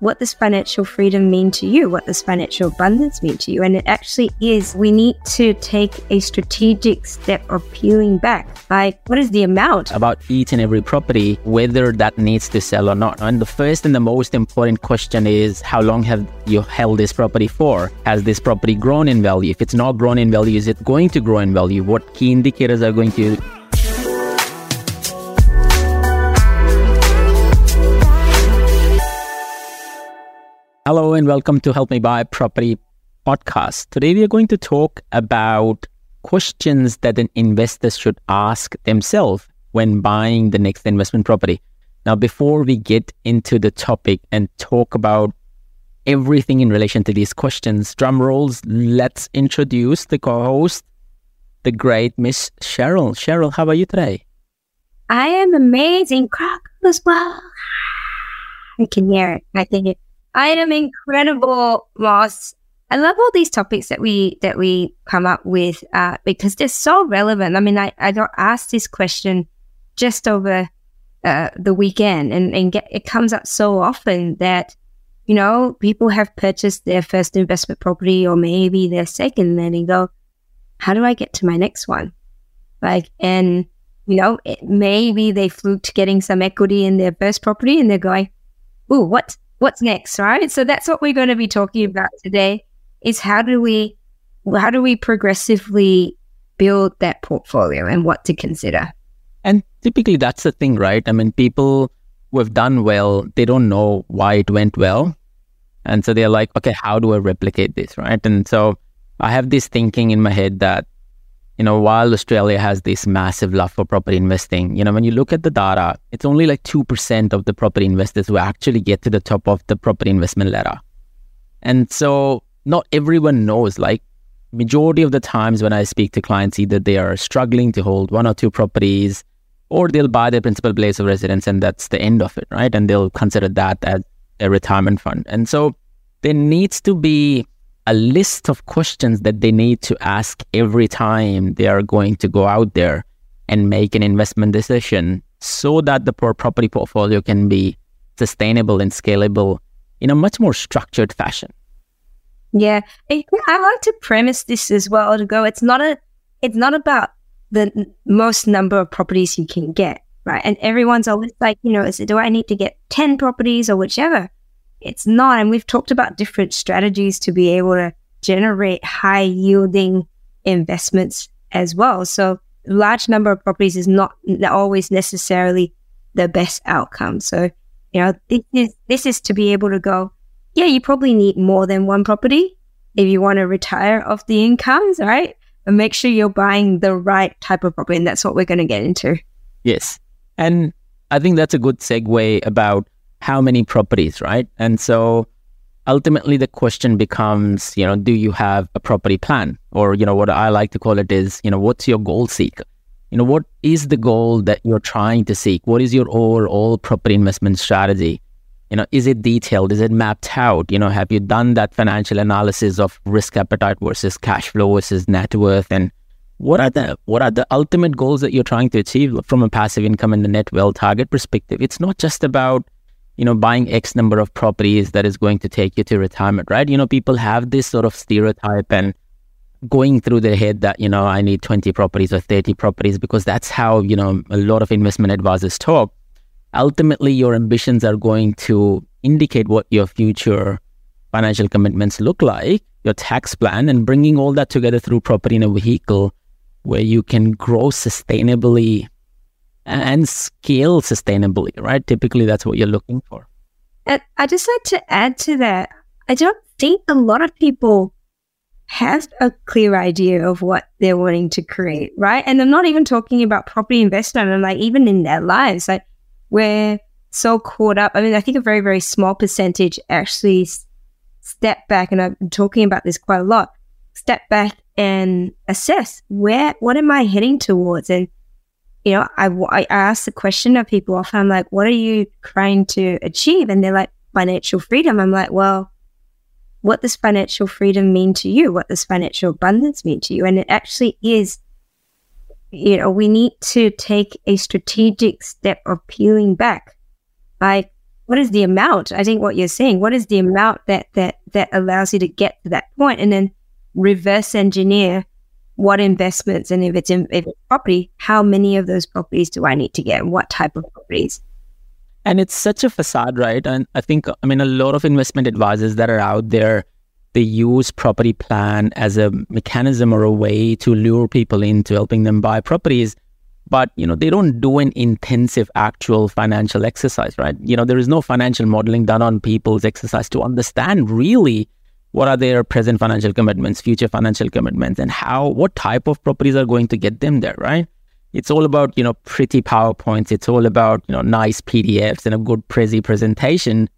what does financial freedom mean to you? What does financial abundance mean to you? And it actually is, we need to take a strategic step of peeling back. Like, what is the amount? About each and every property, whether that needs to sell or not. And the first and the most important question is how long have you held this property for? Has this property grown in value? If it's not grown in value, is it going to grow in value? What key indicators are going to Hello and welcome to Help Me Buy Property podcast. Today we are going to talk about questions that an investor should ask themselves when buying the next investment property. Now, before we get into the topic and talk about everything in relation to these questions, drum rolls, let's introduce the co-host, the great Miss Cheryl. Cheryl, how are you today? I am amazing. Crack as well. I can hear it. I think it I am incredible, Moss. I love all these topics that we that we come up with uh, because they're so relevant. I mean, I, I got asked this question just over uh, the weekend, and, and get, it comes up so often that you know people have purchased their first investment property or maybe their second, and they go, "How do I get to my next one?" Like, and you know, it, maybe they fluked getting some equity in their first property, and they're going, "Ooh, what what's next, right? So that's what we're going to be talking mm-hmm. about today is how do we how do we progressively build that portfolio and what to consider. And typically that's the thing, right? I mean, people who have done well, they don't know why it went well. And so they're like, okay, how do I replicate this, right? And so I have this thinking in my head that you know, while Australia has this massive love for property investing, you know, when you look at the data, it's only like 2% of the property investors who actually get to the top of the property investment ladder. And so not everyone knows, like majority of the times when I speak to clients, either they are struggling to hold one or two properties or they'll buy their principal place of residence and that's the end of it, right? And they'll consider that as a retirement fund. And so there needs to be a list of questions that they need to ask every time they are going to go out there and make an investment decision so that the property portfolio can be sustainable and scalable in a much more structured fashion. Yeah, I like to premise this as well to go. It's not a, it's not about the most number of properties you can get, right? And everyone's always like, you know, is it, do I need to get ten properties or whichever? It's not. And we've talked about different strategies to be able to generate high yielding investments as well. So large number of properties is not always necessarily the best outcome. So, you know, this is, this is to be able to go, yeah, you probably need more than one property if you want to retire off the incomes, right? And make sure you're buying the right type of property. And that's what we're going to get into. Yes. And I think that's a good segue about how many properties, right? And so ultimately the question becomes, you know, do you have a property plan? Or, you know, what I like to call it is, you know, what's your goal seek? You know, what is the goal that you're trying to seek? What is your overall property investment strategy? You know, is it detailed? Is it mapped out? You know, have you done that financial analysis of risk appetite versus cash flow versus net worth? And what are the what are the ultimate goals that you're trying to achieve from a passive income and the net wealth target perspective? It's not just about you know, buying X number of properties that is going to take you to retirement, right? You know, people have this sort of stereotype and going through their head that, you know, I need 20 properties or 30 properties because that's how, you know, a lot of investment advisors talk. Ultimately, your ambitions are going to indicate what your future financial commitments look like, your tax plan, and bringing all that together through property in a vehicle where you can grow sustainably and scale sustainably, right? Typically, that's what you're looking for. And I just like to add to that. I don't think a lot of people have a clear idea of what they're wanting to create, right? And I'm not even talking about property investment. I'm like, even in their lives, like we're so caught up. I mean, I think a very, very small percentage actually step back, and I've been talking about this quite a lot. Step back and assess where, what am I heading towards, and you know, I, I ask the question of people often, I'm like, what are you trying to achieve? And they're like, financial freedom. I'm like, well, what does financial freedom mean to you? What does financial abundance mean to you? And it actually is, you know, we need to take a strategic step of peeling back. Like, what is the amount? I think what you're saying, what is the amount that that that allows you to get to that point, and then reverse engineer what investments and if it's in if it's property, how many of those properties do I need to get? What type of properties? And it's such a facade, right? And I think I mean a lot of investment advisors that are out there, they use property plan as a mechanism or a way to lure people into helping them buy properties. But you know, they don't do an intensive actual financial exercise, right? You know, there is no financial modeling done on people's exercise to understand really what are their present financial commitments, future financial commitments, and how what type of properties are going to get them there, right? It's all about you know pretty PowerPoints. It's all about you know nice PDFs and a good Prezi presentation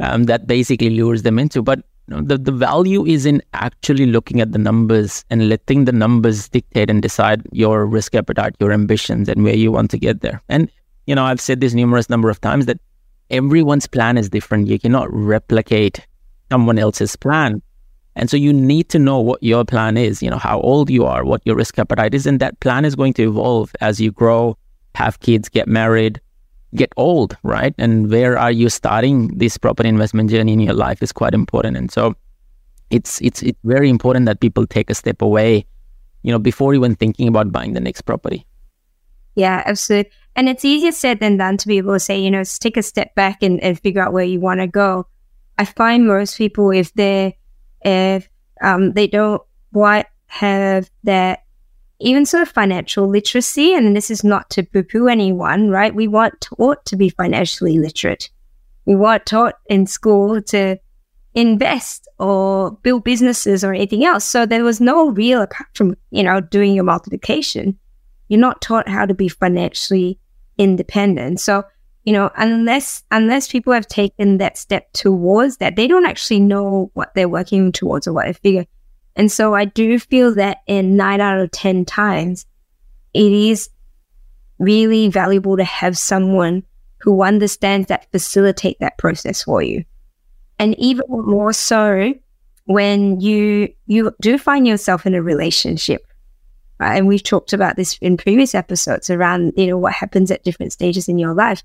um, that basically lures them into. But you know, the the value is in actually looking at the numbers and letting the numbers dictate and decide your risk appetite, your ambitions, and where you want to get there. And you know I've said this numerous number of times that everyone's plan is different. You cannot replicate someone else's plan. And so you need to know what your plan is, you know, how old you are, what your risk appetite is. And that plan is going to evolve as you grow, have kids, get married, get old, right? And where are you starting this property investment journey in your life is quite important. And so it's it's it's very important that people take a step away, you know, before even thinking about buying the next property. Yeah, absolutely. And it's easier said than done to be able to say, you know, take a step back and, and figure out where you want to go. I find most people, if they if um, they don't quite have that even sort of financial literacy, and this is not to poo-poo anyone, right? We want taught to be financially literate. We want taught in school to invest or build businesses or anything else. So there was no real, apart from, you know, doing your multiplication, you're not taught how to be financially independent. So you know, unless unless people have taken that step towards that, they don't actually know what they're working towards or what they figure. And so I do feel that in nine out of ten times, it is really valuable to have someone who understands that facilitate that process for you. And even more so when you you do find yourself in a relationship. Right? And we've talked about this in previous episodes around, you know, what happens at different stages in your life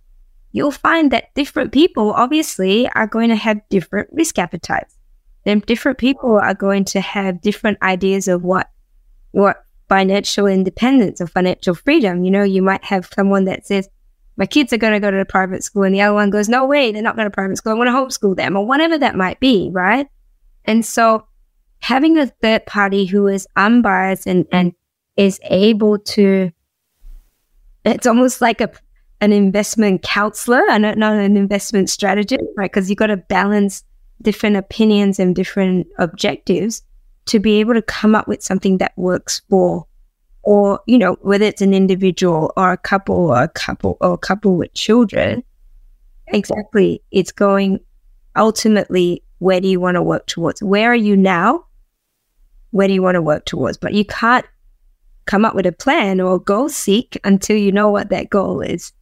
you'll find that different people obviously are going to have different risk appetites. Then different people are going to have different ideas of what what financial independence or financial freedom. You know, you might have someone that says, My kids are going to go to a private school, and the other one goes, No way, they're not going to private school. I want to homeschool them, or whatever that might be, right? And so having a third party who is unbiased and, and is able to it's almost like a an investment counselor and not an investment strategist, right? Because you've got to balance different opinions and different objectives to be able to come up with something that works for, or, you know, whether it's an individual or a couple or a couple or a couple with children. Exactly. It's going ultimately, where do you want to work towards? Where are you now? Where do you want to work towards? But you can't come up with a plan or goal seek until you know what that goal is.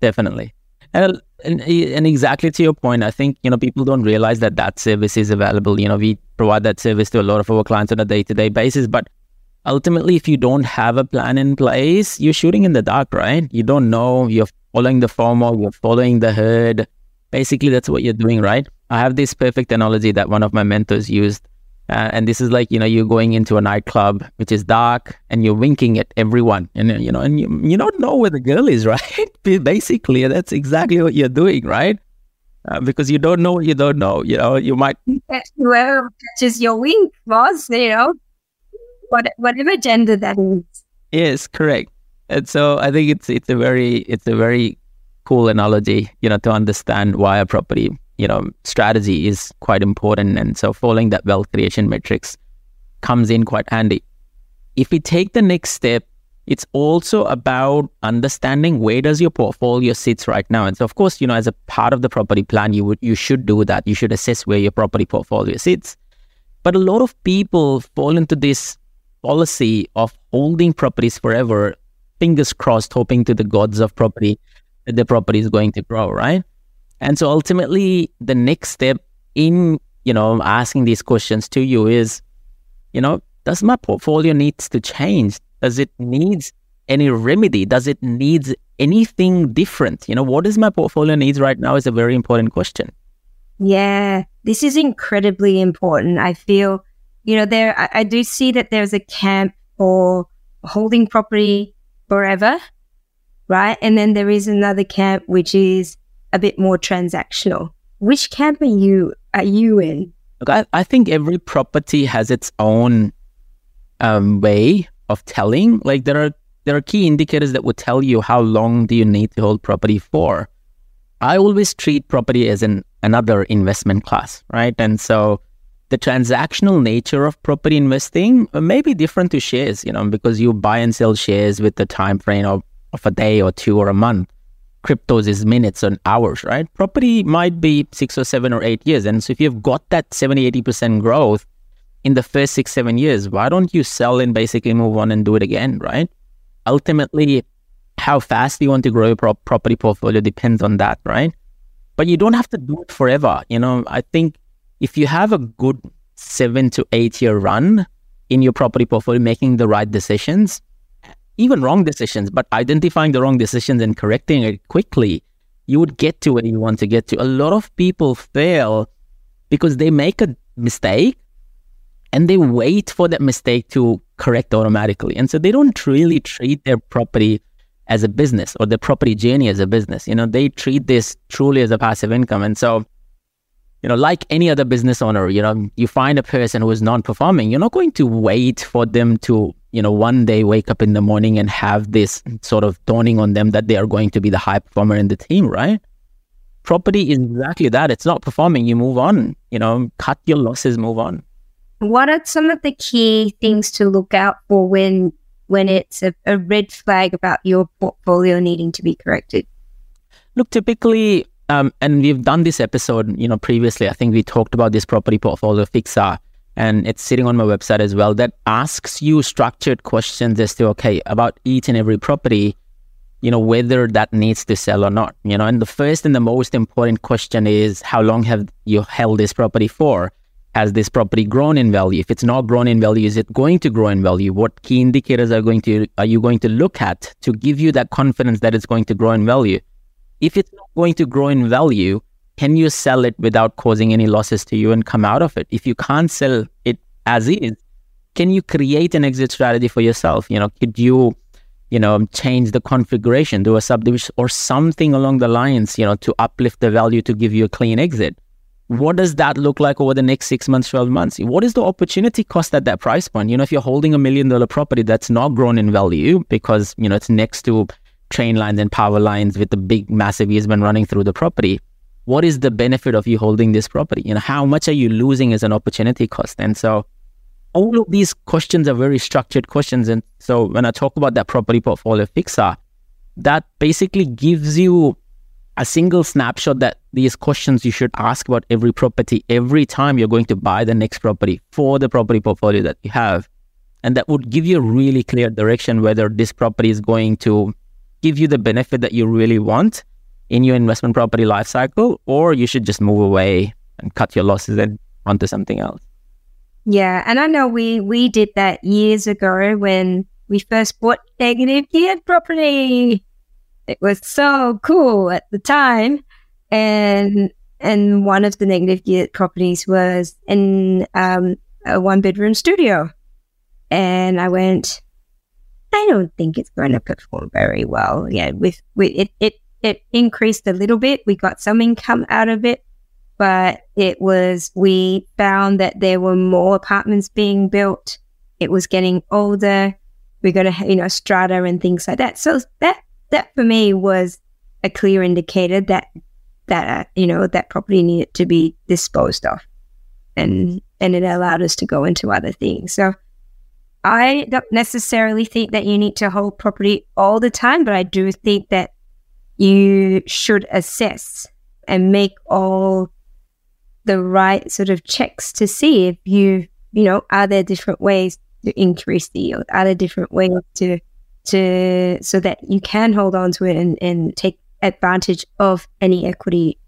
Definitely. And, and, and exactly to your point, I think you know people don't realize that that service is available. You know, we provide that service to a lot of our clients on a day-to-day basis, but ultimately, if you don't have a plan in place, you're shooting in the dark, right? You don't know. You're following the FOMO. You're following the herd. Basically, that's what you're doing, right? I have this perfect analogy that one of my mentors used uh, and this is like, you know, you're going into a nightclub, which is dark, and you're winking at everyone. And, you know, and you, you don't know where the girl is, right? Basically, that's exactly what you're doing, right? Uh, because you don't know what you don't know. You know, you might. Whoever catches your wink, was you know, what, whatever gender that is. Yes, correct. And so I think it's it's a very it's a very cool analogy, you know, to understand why a property you know strategy is quite important. And so following that wealth creation metrics comes in quite handy. If we take the next step it's also about understanding where does your portfolio sits right now. And so of course you know as a part of the property plan you would you should do that. You should assess where your property portfolio sits. But a lot of people fall into this policy of holding properties forever fingers crossed hoping to the gods of property that the property is going to grow right and so ultimately, the next step in, you know, asking these questions to you is, you know, does my portfolio needs to change? Does it needs any remedy? Does it needs anything different? You know, what is my portfolio needs right now is a very important question. Yeah, this is incredibly important. I feel, you know, there, I, I do see that there's a camp for holding property forever, right? And then there is another camp which is a bit more transactional. Which camp are you are you in? I, I think every property has its own um, way of telling. Like there are there are key indicators that would tell you how long do you need to hold property for. I always treat property as an another investment class, right? And so the transactional nature of property investing may be different to shares, you know, because you buy and sell shares with the time frame of, of a day or two or a month. Cryptos is minutes and hours, right? Property might be six or seven or eight years. And so if you've got that 70, 80% growth in the first six, seven years, why don't you sell and basically move on and do it again, right? Ultimately, how fast you want to grow your pro- property portfolio depends on that, right? But you don't have to do it forever. You know, I think if you have a good seven to eight year run in your property portfolio, making the right decisions, even wrong decisions, but identifying the wrong decisions and correcting it quickly, you would get to where you want to get to. A lot of people fail because they make a mistake and they wait for that mistake to correct automatically. And so they don't really treat their property as a business or their property journey as a business. You know, they treat this truly as a passive income. And so, you know, like any other business owner, you know, you find a person who is non-performing, you're not going to wait for them to, you know, one day wake up in the morning and have this sort of dawning on them that they are going to be the high performer in the team, right? Property is exactly that. It's not performing. You move on, you know, cut your losses, move on. What are some of the key things to look out for when when it's a, a red flag about your portfolio needing to be corrected? Look, typically, um, and we've done this episode, you know, previously. I think we talked about this property portfolio fixer, and it's sitting on my website as well. That asks you structured questions as to okay about each and every property, you know, whether that needs to sell or not. You know, and the first and the most important question is how long have you held this property for? has this property grown in value? If it's not grown in value, is it going to grow in value? What key indicators are going to are you going to look at to give you that confidence that it's going to grow in value? If it's not going to grow in value, can you sell it without causing any losses to you and come out of it? If you can't sell it as is, can you create an exit strategy for yourself? You know, could you, you know, change the configuration, do a subdivision or something along the lines, you know, to uplift the value to give you a clean exit? what does that look like over the next six months, 12 months? What is the opportunity cost at that price point? You know, if you're holding a million dollar property that's not grown in value because, you know, it's next to train lines and power lines with the big, massive easement running through the property, what is the benefit of you holding this property? You know, how much are you losing as an opportunity cost? And so all of these questions are very structured questions. And so when I talk about that property portfolio fixer, that basically gives you a single snapshot that these questions you should ask about every property every time you're going to buy the next property for the property portfolio that you have. And that would give you a really clear direction whether this property is going to give you the benefit that you really want in your investment property life cycle, or you should just move away and cut your losses and onto something else. Yeah, and I know we we did that years ago when we first bought negative geared property it was so cool at the time. And and one of the negative gear properties was in um, a one bedroom studio. And I went, I don't think it's going to perform very well. Yeah, with, with it, it, it increased a little bit. We got some income out of it, but it was, we found that there were more apartments being built. It was getting older. We got a, you know, strata and things like that. So that that for me was a clear indicator that that uh, you know that property needed to be disposed of, and and it allowed us to go into other things. So I don't necessarily think that you need to hold property all the time, but I do think that you should assess and make all the right sort of checks to see if you you know are there different ways to increase the yield, are there different ways to to so that you can hold on to it and, and take advantage of any equity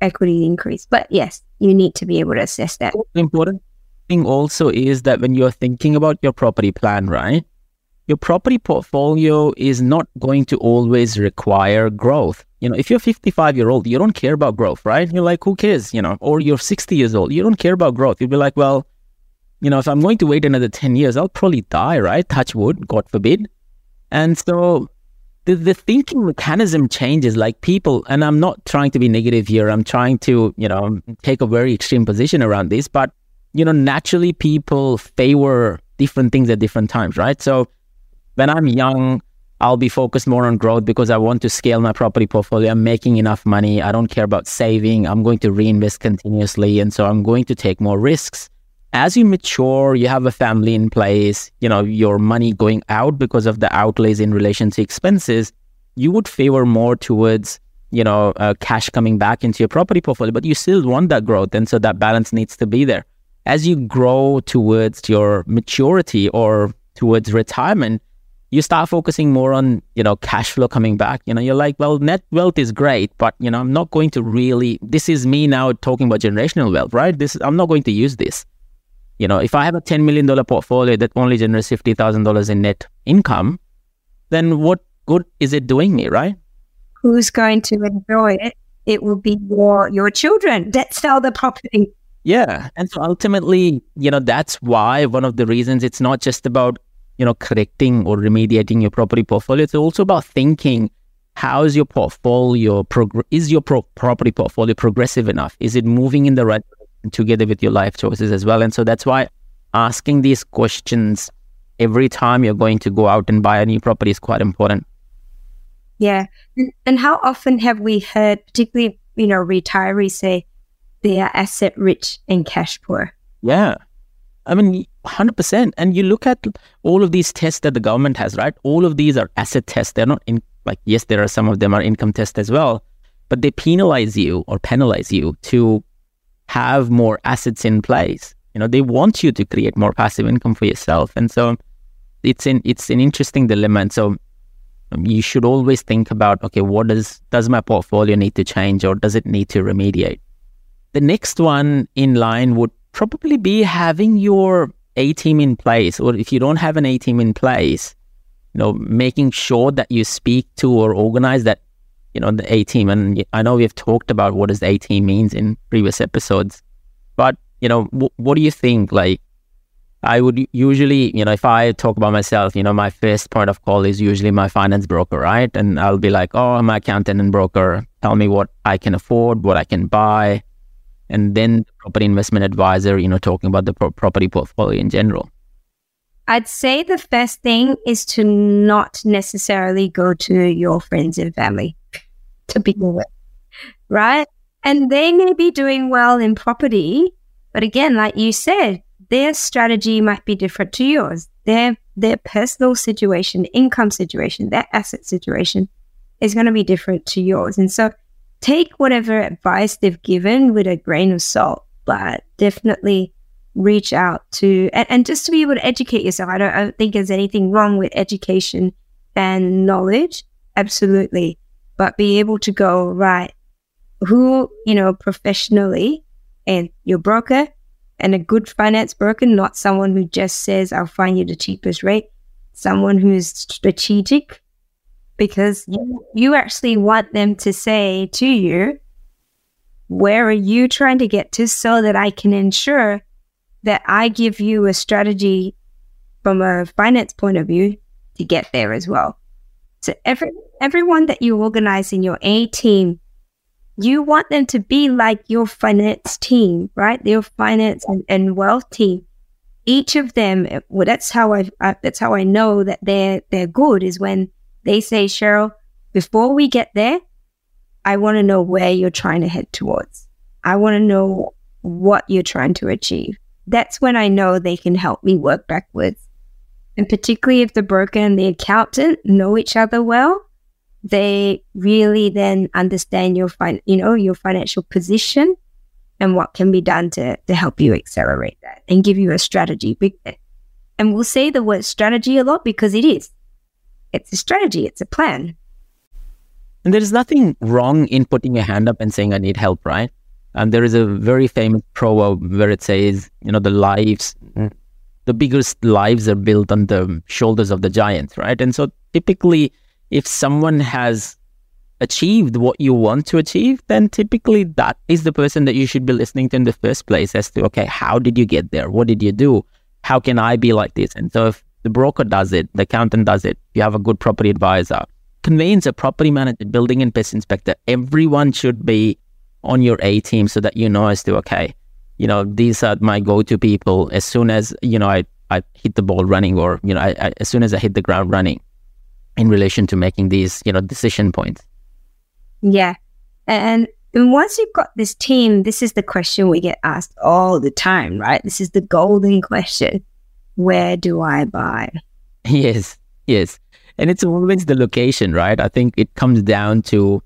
equity increase. But yes, you need to be able to assess that. Important thing also is that when you're thinking about your property plan, right? Your property portfolio is not going to always require growth. You know, if you're 55 year old, you don't care about growth, right? You're like, who cares? You know, or you're 60 years old, you don't care about growth. You'll be like, well, you know, if I'm going to wait another 10 years, I'll probably die, right? Touch wood, God forbid. And so the, the thinking mechanism changes like people, and I'm not trying to be negative here. I'm trying to, you know, take a very extreme position around this, but, you know, naturally people favor different things at different times, right? So when I'm young, I'll be focused more on growth because I want to scale my property portfolio. I'm making enough money. I don't care about saving. I'm going to reinvest continuously. And so I'm going to take more risks as you mature, you have a family in place, you know, your money going out because of the outlays in relation to expenses, you would favor more towards, you know, uh, cash coming back into your property portfolio, but you still want that growth. And so that balance needs to be there. As you grow towards your maturity or towards retirement, you start focusing more on, you know, cash flow coming back. You know, you're like, well, net wealth is great, but you know, I'm not going to really this is me now talking about generational wealth, right? This I'm not going to use this. You know, if I have a $10 million portfolio that only generates $50,000 in net income, then what good is it doing me, right? Who's going to enjoy it? It will be your, your children that sell the property. Yeah. And so ultimately, you know, that's why one of the reasons it's not just about, you know, correcting or remediating your property portfolio. It's also about thinking how is your portfolio, prog- is your pro- property portfolio progressive enough? Is it moving in the right together with your life choices as well. And so that's why asking these questions every time you're going to go out and buy a new property is quite important. Yeah. And how often have we heard, particularly, you know, retirees say they are asset rich and cash poor? Yeah. I mean, 100%. And you look at all of these tests that the government has, right? All of these are asset tests. They're not in, like, yes, there are some of them are income tests as well, but they penalize you or penalize you to have more assets in place. You know, they want you to create more passive income for yourself. And so it's an it's an interesting dilemma. And so you should always think about, okay, what does does my portfolio need to change or does it need to remediate? The next one in line would probably be having your A team in place, or if you don't have an A team in place, you know, making sure that you speak to or organize that you know, the A team. And I know we've talked about what does A team means in previous episodes, but you know, w- what do you think? Like, I would usually, you know, if I talk about myself, you know, my first point of call is usually my finance broker, right? And I'll be like, oh, my accountant and broker, tell me what I can afford, what I can buy. And then the property investment advisor, you know, talking about the pro- property portfolio in general. I'd say the first thing is to not necessarily go to your friends and family to begin with, right? And they may be doing well in property, but again, like you said, their strategy might be different to yours. Their their personal situation, income situation, their asset situation is going to be different to yours. And so take whatever advice they've given with a grain of salt, but definitely reach out to and, and just to be able to educate yourself. I don't, I don't think there's anything wrong with education and knowledge. Absolutely but be able to go, right, who, you know, professionally and your broker and a good finance broker, not someone who just says, I'll find you the cheapest rate, someone who's strategic because you, actually want them to say to you, where are you trying to get to so that I can ensure that I give you a strategy from a finance point of view to get there as well. So every everyone that you organize in your A team, you want them to be like your finance team, right? Your finance and, and wealth team. Each of them, well, that's how I, I that's how I know that they're they're good is when they say, Cheryl, before we get there, I want to know where you're trying to head towards. I want to know what you're trying to achieve. That's when I know they can help me work backwards. And particularly if the broker and the accountant know each other well, they really then understand your fin- you know your financial position and what can be done to to help you accelerate that and give you a strategy. And we'll say the word strategy a lot because it is. It's a strategy. It's a plan. And there is nothing wrong in putting your hand up and saying, "I need help," right? And there is a very famous proverb where it says, "You know, the lives hmm. the biggest lives are built on the shoulders of the giants, right? And so typically, if someone has achieved what you want to achieve, then typically that is the person that you should be listening to in the first place as to, okay, how did you get there? What did you do? How can I be like this? And so if the broker does it, the accountant does it, you have a good property advisor, conveyancer, property manager, building and pest inspector, everyone should be on your A team so that you know as to, okay, you know, these are my go-to people. As soon as, you know, I, I hit the ball running or, you know, I, I, as soon as I hit the ground running in relation to making these, you know, decision points. Yeah. And, and once you've got this team, this is the question we get asked all the time, right? This is the golden question. Where do I buy? Yes, yes. And it's always the location, right? I think it comes down to,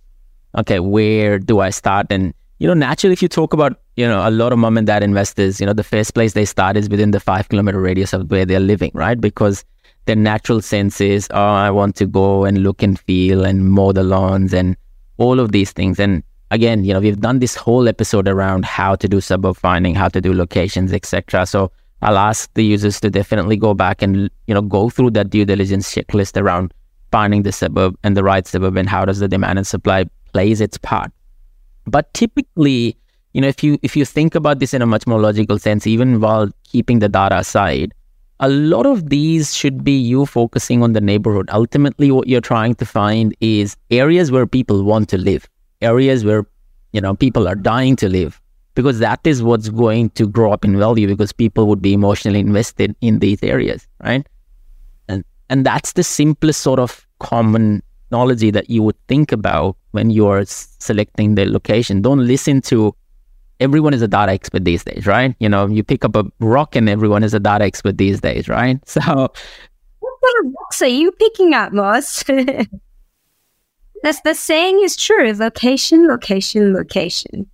okay, where do I start? And, you know, naturally, if you talk about, you know, a lot of mom and dad investors, you know, the first place they start is within the five kilometer radius of where they're living, right? Because their natural sense is, oh, I want to go and look and feel and mow the lawns and all of these things. And again, you know, we've done this whole episode around how to do suburb finding, how to do locations, etc. So I'll ask the users to definitely go back and you know go through that due diligence checklist around finding the suburb and the right suburb and how does the demand and supply plays its part. But typically, you know, if you if you think about this in a much more logical sense, even while keeping the data aside, a lot of these should be you focusing on the neighborhood. Ultimately, what you're trying to find is areas where people want to live, areas where, you know, people are dying to live, because that is what's going to grow up in value because people would be emotionally invested in these areas, right? And, and that's the simplest sort of common knowledge that you would think about when you're selecting the location. Don't listen to everyone is a data expert these days, right? You know, you pick up a rock and everyone is a data expert these days, right? So, what kind of rocks are you picking up, Moss? That's the saying is true. Location, location, location.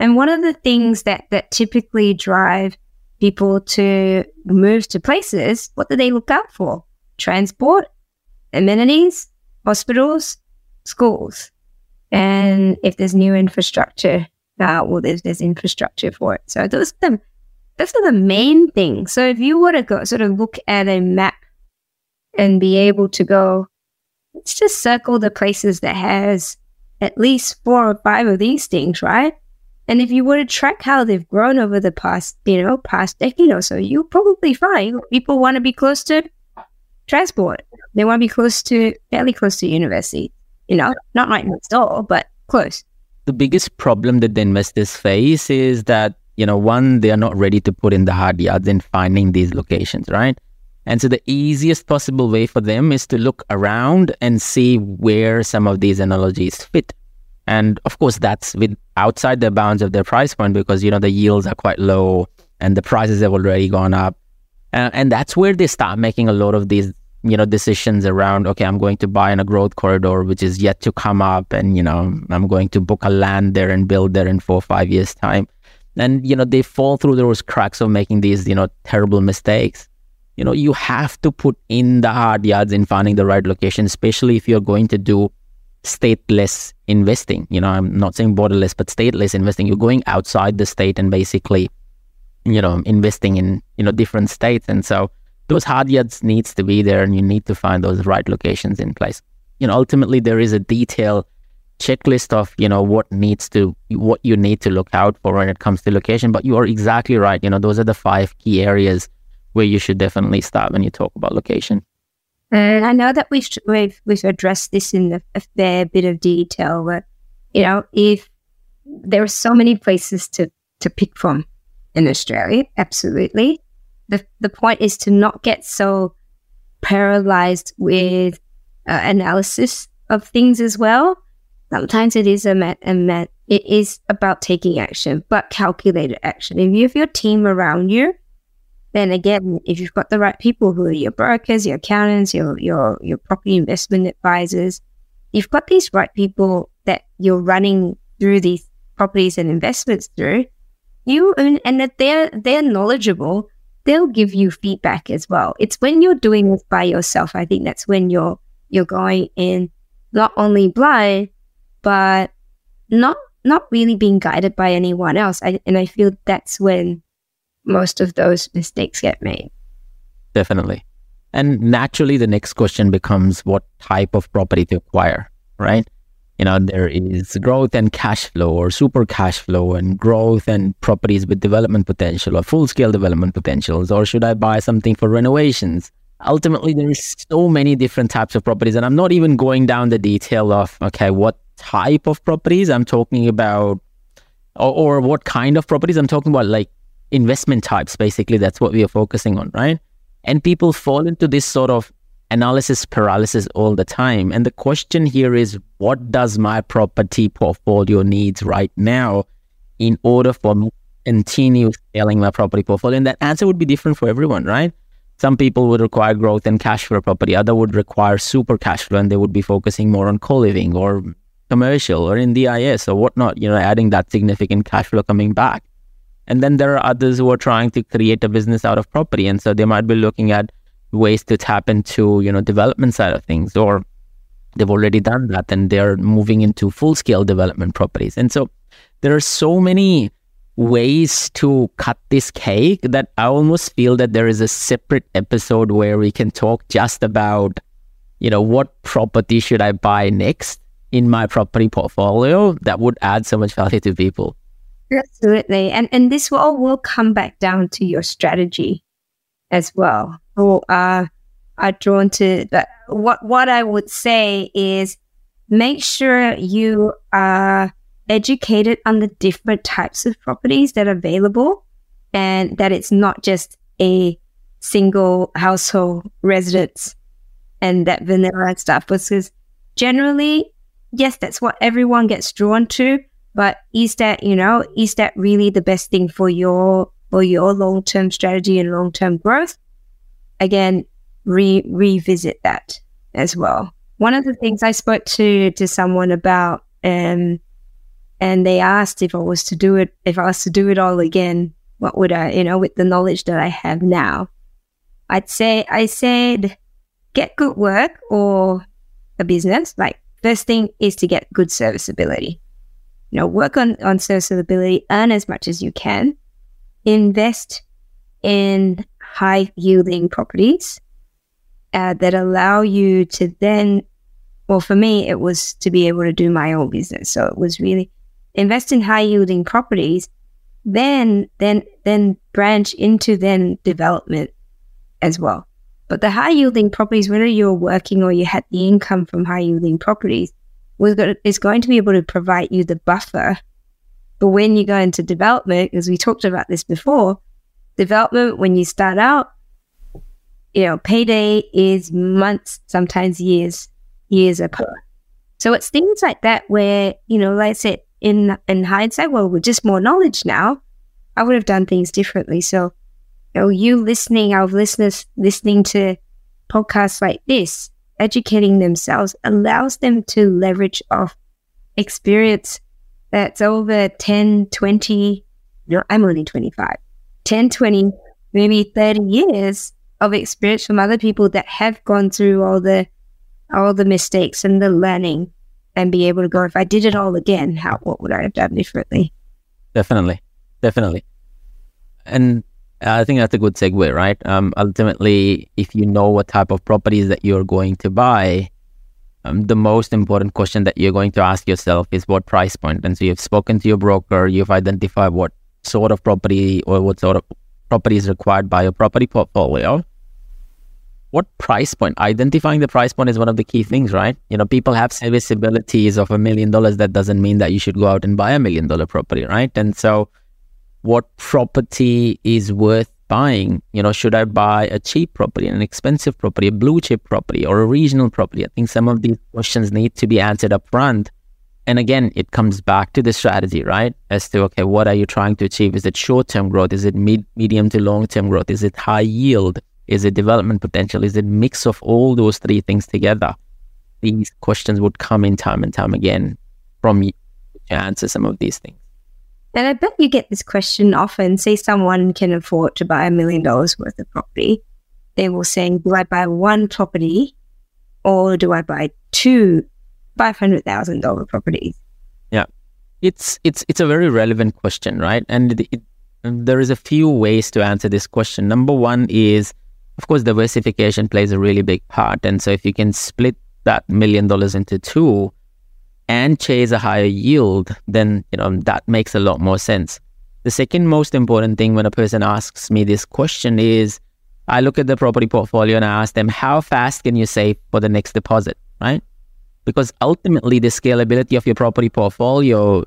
And one of the things that that typically drive people to move to places, what do they look out for? Transport, amenities, hospitals, schools. And if there's new infrastructure uh, well, there's, there's infrastructure for it. So those are the those are the main things. So if you were to go sort of look at a map and be able to go, let's just circle the places that has at least four or five of these things, right? And if you were to track how they've grown over the past, you know, past decade or so, you'll probably find people want to be close to transport. They want to be close to, fairly close to university. You know, not right next door, but close the biggest problem that the investors face is that, you know, one, they are not ready to put in the hard yards in finding these locations, right? And so the easiest possible way for them is to look around and see where some of these analogies fit. And of course, that's with outside the bounds of their price point because, you know, the yields are quite low and the prices have already gone up. And that's where they start making a lot of these you know decisions around okay i'm going to buy in a growth corridor which is yet to come up and you know i'm going to book a land there and build there in four or five years time and you know they fall through those cracks of making these you know terrible mistakes you know you have to put in the hard yards in finding the right location especially if you're going to do stateless investing. You know i'm not saying borderless but stateless investing. You're going outside the state and basically you know investing in you know different states. And so those hard yards needs to be there and you need to find those right locations in place. You know ultimately there is a detailed checklist of you know what needs to what you need to look out for when it comes to location. But you are exactly right. You know those are the five key areas where you should definitely start when you talk about location and i know that we've we've, we've addressed this in a, a fair bit of detail but you know if there are so many places to to pick from in australia absolutely the, the point is to not get so paralyzed with uh, analysis of things as well. Sometimes it is a met, a met, it is about taking action, but calculated action. If you have your team around you, then again, if you've got the right people who are your brokers, your accountants, your your your property investment advisors, you've got these right people that you're running through these properties and investments through, you and, and that they're they're knowledgeable they'll give you feedback as well. It's when you're doing this by yourself. I think that's when you're you're going in not only blind, but not not really being guided by anyone else. I, and I feel that's when most of those mistakes get made. Definitely. And naturally, the next question becomes what type of property to acquire, right? You know, there is growth and cash flow or super cash flow and growth and properties with development potential or full scale development potentials. Or should I buy something for renovations? Ultimately, there is so many different types of properties. And I'm not even going down the detail of, okay, what type of properties I'm talking about or, or what kind of properties I'm talking about, like investment types, basically. That's what we are focusing on, right? And people fall into this sort of analysis paralysis all the time. And the question here is what does my property portfolio needs right now in order for me to continue scaling my property portfolio? And that answer would be different for everyone, right? Some people would require growth and cash flow property. Other would require super cash flow and they would be focusing more on co-living or commercial or NDIS or whatnot, you know, adding that significant cash flow coming back. And then there are others who are trying to create a business out of property. And so they might be looking at ways to tap into, you know, development side of things, or they've already done that and they're moving into full scale development properties. And so there are so many ways to cut this cake that I almost feel that there is a separate episode where we can talk just about, you know, what property should I buy next in my property portfolio that would add so much value to people. Absolutely. And and this all will come back down to your strategy as well. Who are are drawn to that what what I would say is make sure you are educated on the different types of properties that are available and that it's not just a single household residence and that vanilla stuff because generally yes that's what everyone gets drawn to but is that, you know, is that really the best thing for your for your long term strategy and long term growth? Again, re- revisit that as well. One of the things I spoke to to someone about, um, and they asked if I was to do it, if I was to do it all again, what would I, you know, with the knowledge that I have now? I'd say I said, get good work or a business. Like first thing is to get good serviceability you know, work on, on serviceability, earn as much as you can, invest in high yielding properties uh, that allow you to then, well, for me, it was to be able to do my own business. So it was really invest in high yielding properties, then, then, then branch into then development as well. But the high yielding properties, whether you're working or you had the income from high yielding properties, was going is going to be able to provide you the buffer but when you go into development, as we talked about this before, development when you start out, you know, payday is months, sometimes years, years apart. So it's things like that where, you know, like I said, in in hindsight, well, with just more knowledge now, I would have done things differently. So, you know, you listening, our listeners listening to podcasts like this, educating themselves allows them to leverage off experience that's over 10, 20, no, I'm only 25, 10, 20, maybe 30 years of experience from other people that have gone through all the all the mistakes and the learning and be able to go if I did it all again, how what would I have done differently? Definitely. Definitely. And I think that's a good segue, right? Um, ultimately, if you know what type of properties that you're going to buy, um, the most important question that you're going to ask yourself is what price point. And so you've spoken to your broker, you've identified what sort of property or what sort of property is required by your property portfolio. What price point? Identifying the price point is one of the key things, right? You know, people have serviceabilities of a million dollars. That doesn't mean that you should go out and buy a million dollar property, right? And so what property is worth buying. You know, should I buy a cheap property, an expensive property, a blue chip property, or a regional property? I think some of these questions need to be answered up front. And again, it comes back to the strategy, right? As to, okay, what are you trying to achieve? Is it short term growth? Is it mid, medium to long term growth? Is it high yield? Is it development potential? Is it mix of all those three things together? These questions would come in time and time again from you to answer some of these things. And I bet you get this question often. Say someone can afford to buy a million dollars worth of property. They will say, Do I buy one property or do I buy two $500,000 properties? Yeah. It's, it's, it's a very relevant question, right? And it, it, there is a few ways to answer this question. Number one is of course, diversification plays a really big part. And so if you can split that million dollars into two and chase a higher yield, then you know that makes a lot more sense. The second most important thing when a person asks me this question is I look at the property portfolio and I ask them, how fast can you save for the next deposit, right? Because ultimately, the scalability of your property portfolio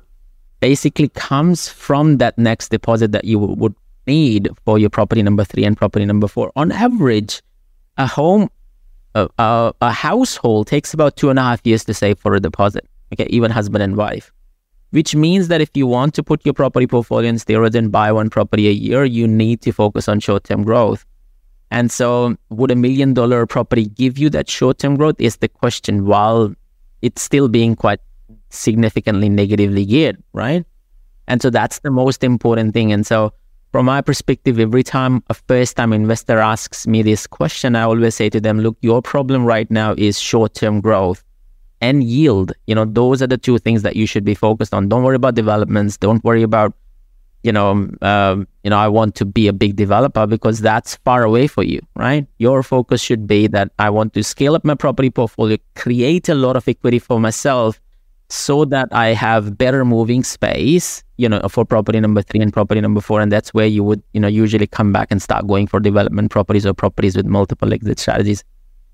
basically comes from that next deposit that you would need for your property number three and property number four. On average, a home, a, a, a household takes about two and a half years to save for a deposit. Okay, even husband and wife which means that if you want to put your property portfolio in steroids and buy one property a year, you need to focus on short term growth. And so, would a million dollar property give you that short term growth? Is the question while it's still being quite significantly negatively geared, right? And so, that's the most important thing. And so, from my perspective, every time a first time investor asks me this question, I always say to them, look, your problem right now is short term growth and yield. You know, those are the two things that you should be focused on. Don't worry about developments. Don't worry about, you know, um, you know, I want to be a big developer because that's far away for you, right? Your focus should be that I want to scale up my property portfolio, create a lot of equity for myself, so that I have better moving space, you know, for property number three and property number four. And that's where you would, you know, usually come back and start going for development properties or properties with multiple exit strategies.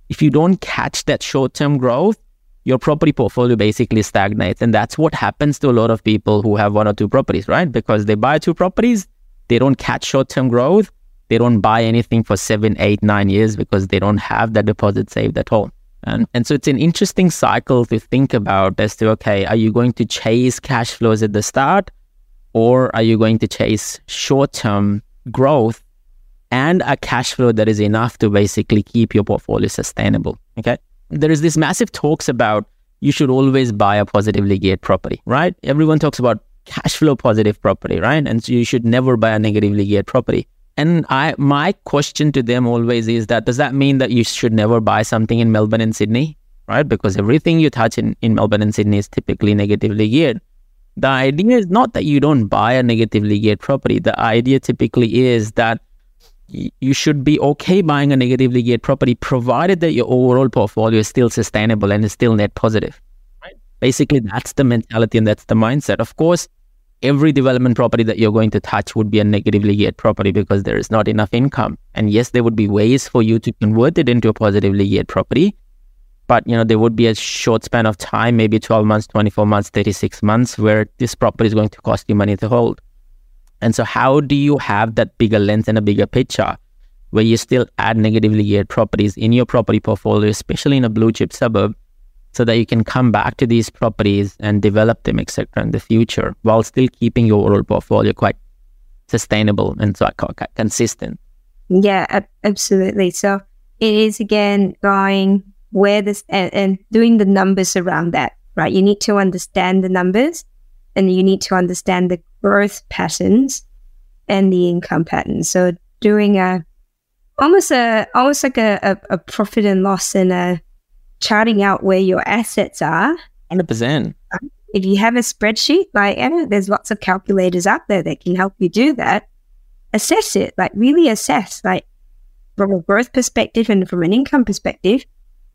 If you don't catch that short term growth, your property portfolio basically stagnates. And that's what happens to a lot of people who have one or two properties, right? Because they buy two properties, they don't catch short term growth, they don't buy anything for seven, eight, nine years because they don't have that deposit saved at all. And, and so it's an interesting cycle to think about as to, okay, are you going to chase cash flows at the start or are you going to chase short term growth and a cash flow that is enough to basically keep your portfolio sustainable? Okay there is this massive talks about you should always buy a positively geared property, right? Everyone talks about cash flow positive property, right? And so you should never buy a negatively geared property. And I my question to them always is that does that mean that you should never buy something in Melbourne and Sydney? Right? Because everything you touch in, in Melbourne and Sydney is typically negatively geared. The idea is not that you don't buy a negatively geared property. The idea typically is that you should be okay buying a negatively geared property provided that your overall portfolio is still sustainable and is still net positive. Right. Basically, that's the mentality and that's the mindset. Of course, every development property that you're going to touch would be a negatively geared property because there is not enough income. And yes, there would be ways for you to convert it into a positively geared property. But you know, there would be a short span of time, maybe 12 months, 24 months, 36 months, where this property is going to cost you money to hold. And so, how do you have that bigger lens and a bigger picture where you still add negatively geared properties in your property portfolio, especially in a blue chip suburb, so that you can come back to these properties and develop them, etc., in the future, while still keeping your overall portfolio quite sustainable and so consistent. Yeah, absolutely. So it is again going where this and, and doing the numbers around that, right? You need to understand the numbers and you need to understand the growth patterns and the income patterns. So doing a almost a almost like a, a, a profit and loss and a charting out where your assets are. Hundred percent. If you have a spreadsheet, like and there's lots of calculators out there that can help you do that. Assess it, like really assess, like from a growth perspective and from an income perspective,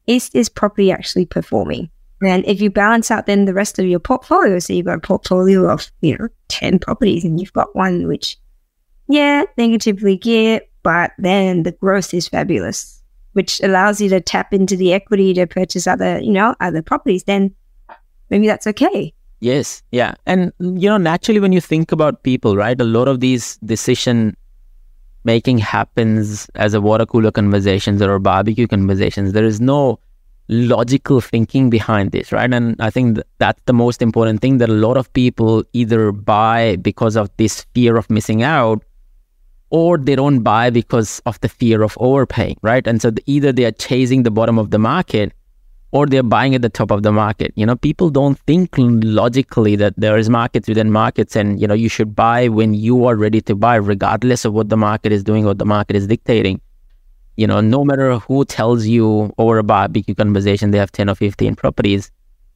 is this property actually performing? And if you balance out then the rest of your portfolio, so you've got a portfolio of, you know, 10 properties and you've got one which, yeah, negatively geared, but then the growth is fabulous, which allows you to tap into the equity to purchase other, you know, other properties, then maybe that's okay. Yes. Yeah. And, you know, naturally, when you think about people, right, a lot of these decision making happens as a water cooler conversations or barbecue conversations. There is no logical thinking behind this, right? And I think that's the most important thing that a lot of people either buy because of this fear of missing out or they don't buy because of the fear of overpaying, right? And so either they are chasing the bottom of the market or they're buying at the top of the market. You know, people don't think logically that there is markets within markets and, you know, you should buy when you are ready to buy, regardless of what the market is doing, what the market is dictating you know, no matter who tells you over a barbecue conversation they have 10 or 15 properties,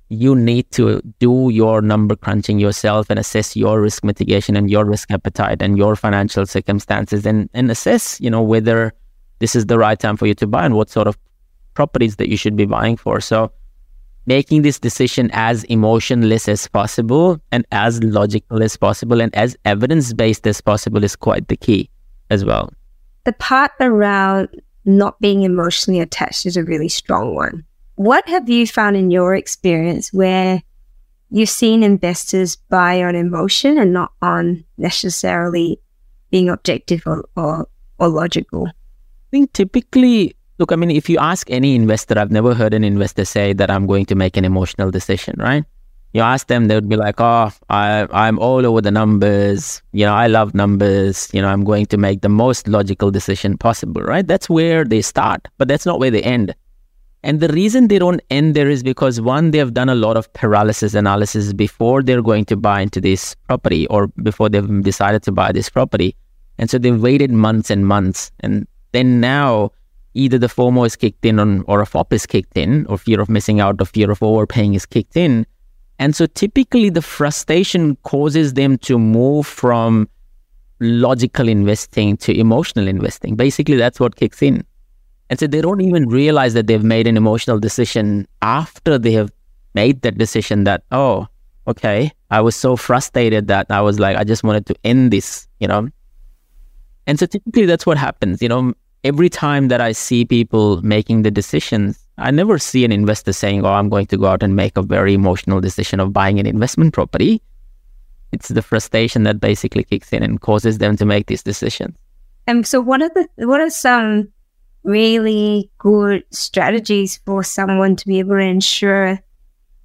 you need to do your number crunching yourself and assess your risk mitigation and your risk appetite and your financial circumstances and, and assess, you know, whether this is the right time for you to buy and what sort of properties that you should be buying for. So making this decision as emotionless as possible and as logical as possible and as evidence based as possible is quite the key as well. The part around not being emotionally attached is a really strong one. What have you found in your experience where you've seen investors buy on emotion and not on necessarily being objective or, or, or logical? I think typically, look, I mean, if you ask any investor, I've never heard an investor say that I'm going to make an emotional decision, right? You ask them, they would be like, oh, I, I'm all over the numbers. You know, I love numbers. You know, I'm going to make the most logical decision possible, right? That's where they start, but that's not where they end. And the reason they don't end there is because one, they have done a lot of paralysis analysis before they're going to buy into this property or before they've decided to buy this property. And so they've waited months and months. And then now either the FOMO is kicked in on, or a FOP is kicked in, or fear of missing out or fear of overpaying is kicked in. And so typically the frustration causes them to move from logical investing to emotional investing. Basically, that's what kicks in. And so they don't even realize that they've made an emotional decision after they have made that decision that, oh, okay, I was so frustrated that I was like, I just wanted to end this, you know? And so typically that's what happens, you know, every time that I see people making the decisions, I never see an investor saying, oh, I'm going to go out and make a very emotional decision of buying an investment property. It's the frustration that basically kicks in and causes them to make these decisions. And so what are the, what are some really good strategies for someone to be able to ensure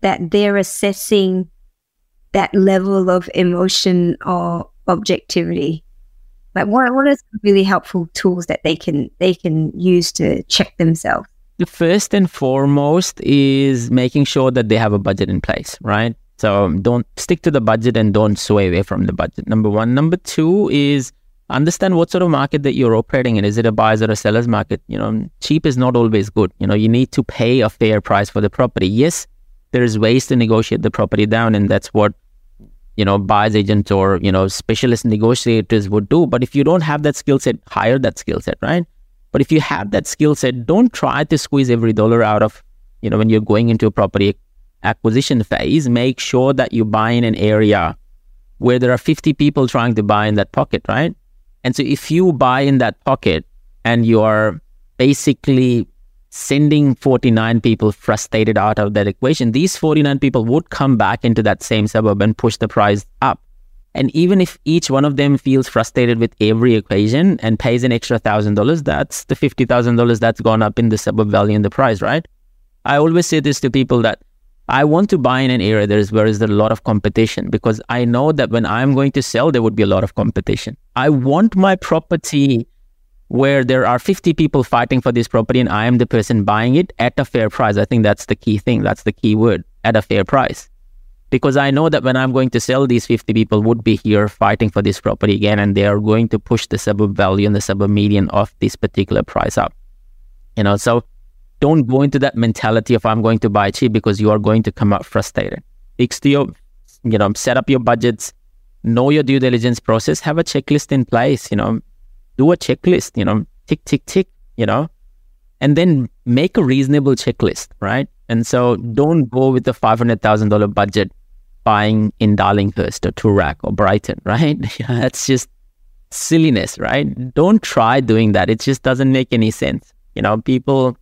that they're assessing that level of emotion or objectivity like what, what are some really helpful tools that they can they can use to check themselves the first and foremost is making sure that they have a budget in place right so don't stick to the budget and don't sway away from the budget number one number two is understand what sort of market that you're operating in. Is it a buyer's or a seller's market? You know, cheap is not always good. You know, you need to pay a fair price for the property. Yes, there's ways to negotiate the property down, and that's what you know buyer's agents or you know specialist negotiators would do. But if you don't have that skill set, hire that skill set, right? But if you have that skill set, don't try to squeeze every dollar out of you know when you're going into a property acquisition phase. Make sure that you buy in an area where there are 50 people trying to buy in that pocket, right? And so if you buy in that pocket and you're basically sending 49 people frustrated out of that equation, these 49 people would come back into that same suburb and push the price up. And even if each one of them feels frustrated with every equation and pays an extra thousand dollars, that's the fifty thousand dollars that's gone up in the suburb value in the price, right? I always say this to people that I want to buy in an area there is where is there a lot of competition because I know that when I'm going to sell, there would be a lot of competition. I want my property where there are 50 people fighting for this property and I am the person buying it at a fair price. I think that's the key thing. That's the key word at a fair price. Because I know that when I'm going to sell, these 50 people would be here fighting for this property again, and they are going to push the suburb value and the suburb median of this particular price up. You know, so don't go into that mentality of I'm going to buy cheap because you are going to come out frustrated. Fix your, you know, set up your budgets, know your due diligence process, have a checklist in place, you know, do a checklist, you know, tick, tick, tick, you know, and then make a reasonable checklist, right? And so don't go with the $500,000 budget buying in Darlinghurst or Toorak or Brighton, right? That's just silliness, right? Don't try doing that. It just doesn't make any sense. You know, people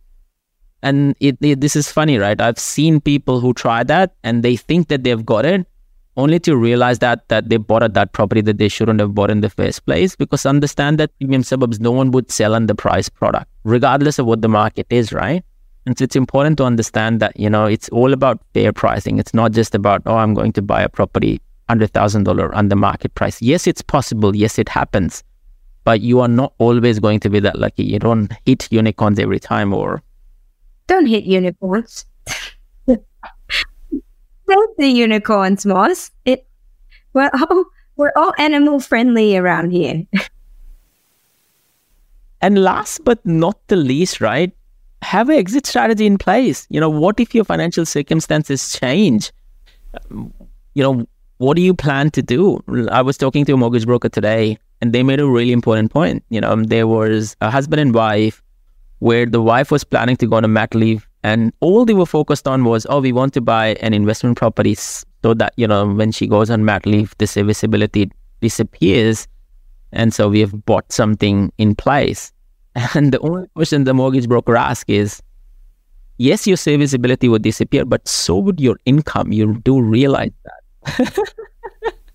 and it, it, this is funny, right? I've seen people who try that and they think that they've got it, only to realize that that they bought at that property that they shouldn't have bought in the first place. Because understand that premium suburbs, no one would sell on the price product, regardless of what the market is, right? And so it's important to understand that you know it's all about fair pricing. It's not just about oh, I'm going to buy a property hundred thousand dollar under market price. Yes, it's possible. Yes, it happens, but you are not always going to be that lucky. You don't hit unicorns every time, or don't hit unicorns. Don't the unicorns, Moz. It we're all we're all animal friendly around here. and last but not the least, right? Have an exit strategy in place. You know, what if your financial circumstances change? Um, you know, what do you plan to do? I was talking to a mortgage broker today, and they made a really important point. You know, there was a husband and wife where the wife was planning to go on a mat leave and all they were focused on was, oh, we want to buy an investment property so that, you know, when she goes on mat leave, the serviceability disappears. And so we have bought something in place. And the only question the mortgage broker asks is, yes, your serviceability would disappear, but so would your income. You do realize that.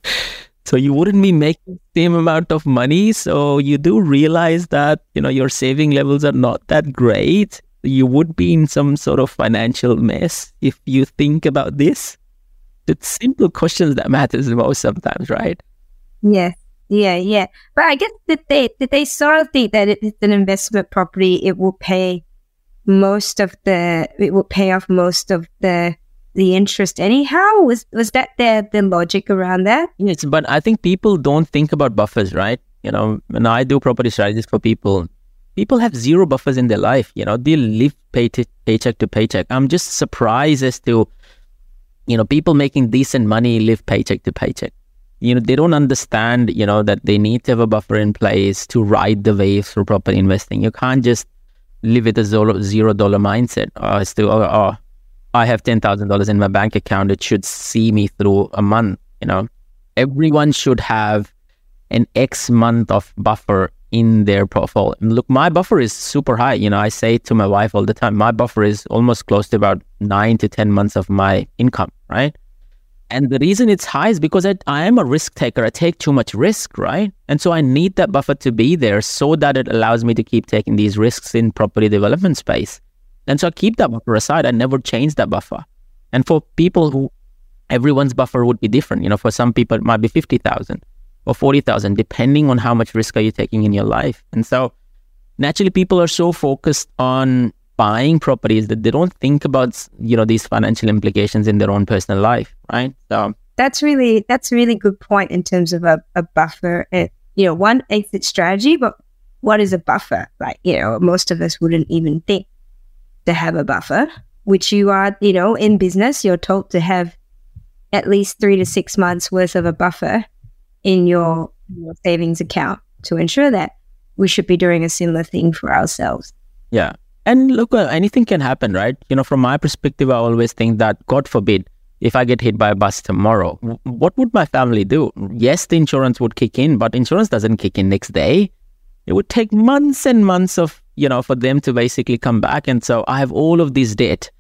so you wouldn't be making the same amount of money. So you do realize that, you know, your saving levels are not that great. You would be in some sort of financial mess if you think about this. It's simple questions that matters the most sometimes, right? Yeah. Yeah, yeah. But I guess that they that they sort of think that it's an investment property, it will pay most of the it will pay off most of the the interest anyhow? Was was that the the logic around that? Yes, but I think people don't think about buffers, right? You know, when I do property strategies for people, people have zero buffers in their life. You know, they live pay to, paycheck to paycheck. I'm just surprised as to, you know, people making decent money live paycheck to paycheck you know they don't understand you know that they need to have a buffer in place to ride the waves through property investing. You can't just live with a zero, zero dollar mindset. Oh, still oh, oh i have $10000 in my bank account. It should see me through a month you know. Everyone should have an x month of buffer in their portfolio. Look my buffer is super high. You know i say to my wife all the time. My buffer is almost close to about 9 to 10 months of my income right and the reason it's high is because I, I am a risk taker. I take too much risk, right? And so I need that buffer to be there so that it allows me to keep taking these risks in property development space. And so I keep that buffer aside. I never change that buffer. And for people who everyone's buffer would be different. You know, for some people it might be fifty thousand or forty thousand, depending on how much risk are you taking in your life. And so naturally people are so focused on buying properties that they don't think about you know these financial implications in their own personal life right? So that's really that's a really good point in terms of a, a buffer. It, you know one exit strategy but what is a buffer? Like you know most of us wouldn't even think to have a buffer which you are you know in business you're told to have at least three to six months worth of a buffer in your, your savings account to ensure that we should be doing a similar thing for ourselves. Yeah and look, uh, anything can happen, right? You know, from my perspective, I always think that, God forbid, if I get hit by a bus tomorrow, what would my family do? Yes, the insurance would kick in, but insurance doesn't kick in next day. It would take months and months of, you know, for them to basically come back. And so I have all of this debt.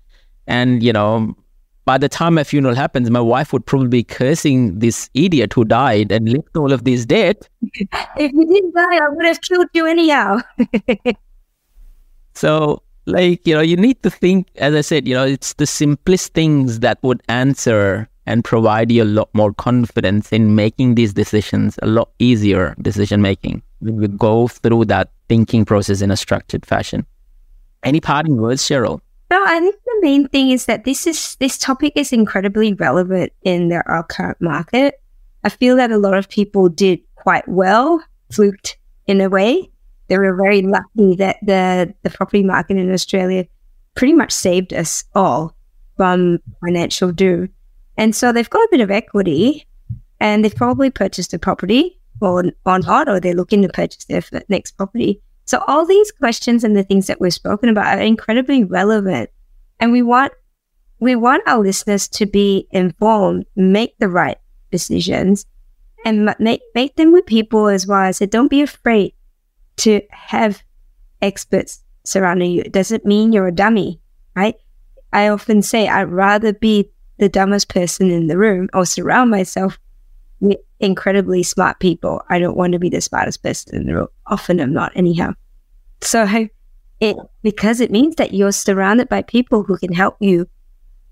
And, you know, by the time my funeral happens, my wife would probably be cursing this idiot who died and left all of this debt. if you didn't die, I would have killed you anyhow. So, like, you know, you need to think, as I said, you know, it's the simplest things that would answer and provide you a lot more confidence in making these decisions, a lot easier decision making we go through that thinking process in a structured fashion. Any parting words, Cheryl? No, I think the main thing is that this is this topic is incredibly relevant in the, our current market. I feel that a lot of people did quite well, fluked in a way, they were very lucky that the, the property market in Australia pretty much saved us all from financial doom. And so they've got a bit of equity and they've probably purchased a property or on hot or they're looking to purchase their next property. So all these questions and the things that we've spoken about are incredibly relevant. And we want we want our listeners to be informed, make the right decisions, and make make them with people as well. I said, don't be afraid to have experts surrounding you. It doesn't mean you're a dummy, right? I often say I'd rather be the dumbest person in the room or surround myself with incredibly smart people. I don't want to be the smartest person in the room. Often I'm not, anyhow. So it because it means that you're surrounded by people who can help you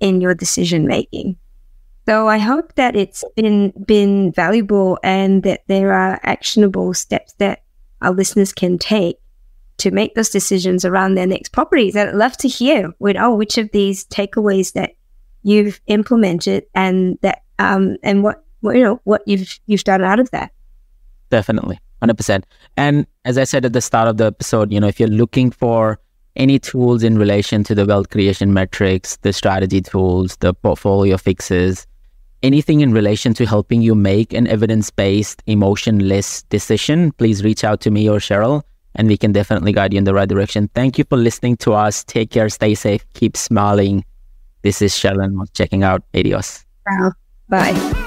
in your decision making. So I hope that it's been been valuable and that there are actionable steps that our listeners can take to make those decisions around their next properties. I'd love to hear with oh which of these takeaways that you've implemented and that um and what, what you know what you've you've done out of that. Definitely. 100%. And as I said at the start of the episode, you know, if you're looking for any tools in relation to the wealth creation metrics, the strategy tools, the portfolio fixes, anything in relation to helping you make an evidence based, emotionless decision, please reach out to me or Cheryl. and we can definitely guide you in the right direction. Thank you for listening to us. Take care, stay safe, keep smiling. This is Sharon checking out Adios. Wow. Bye.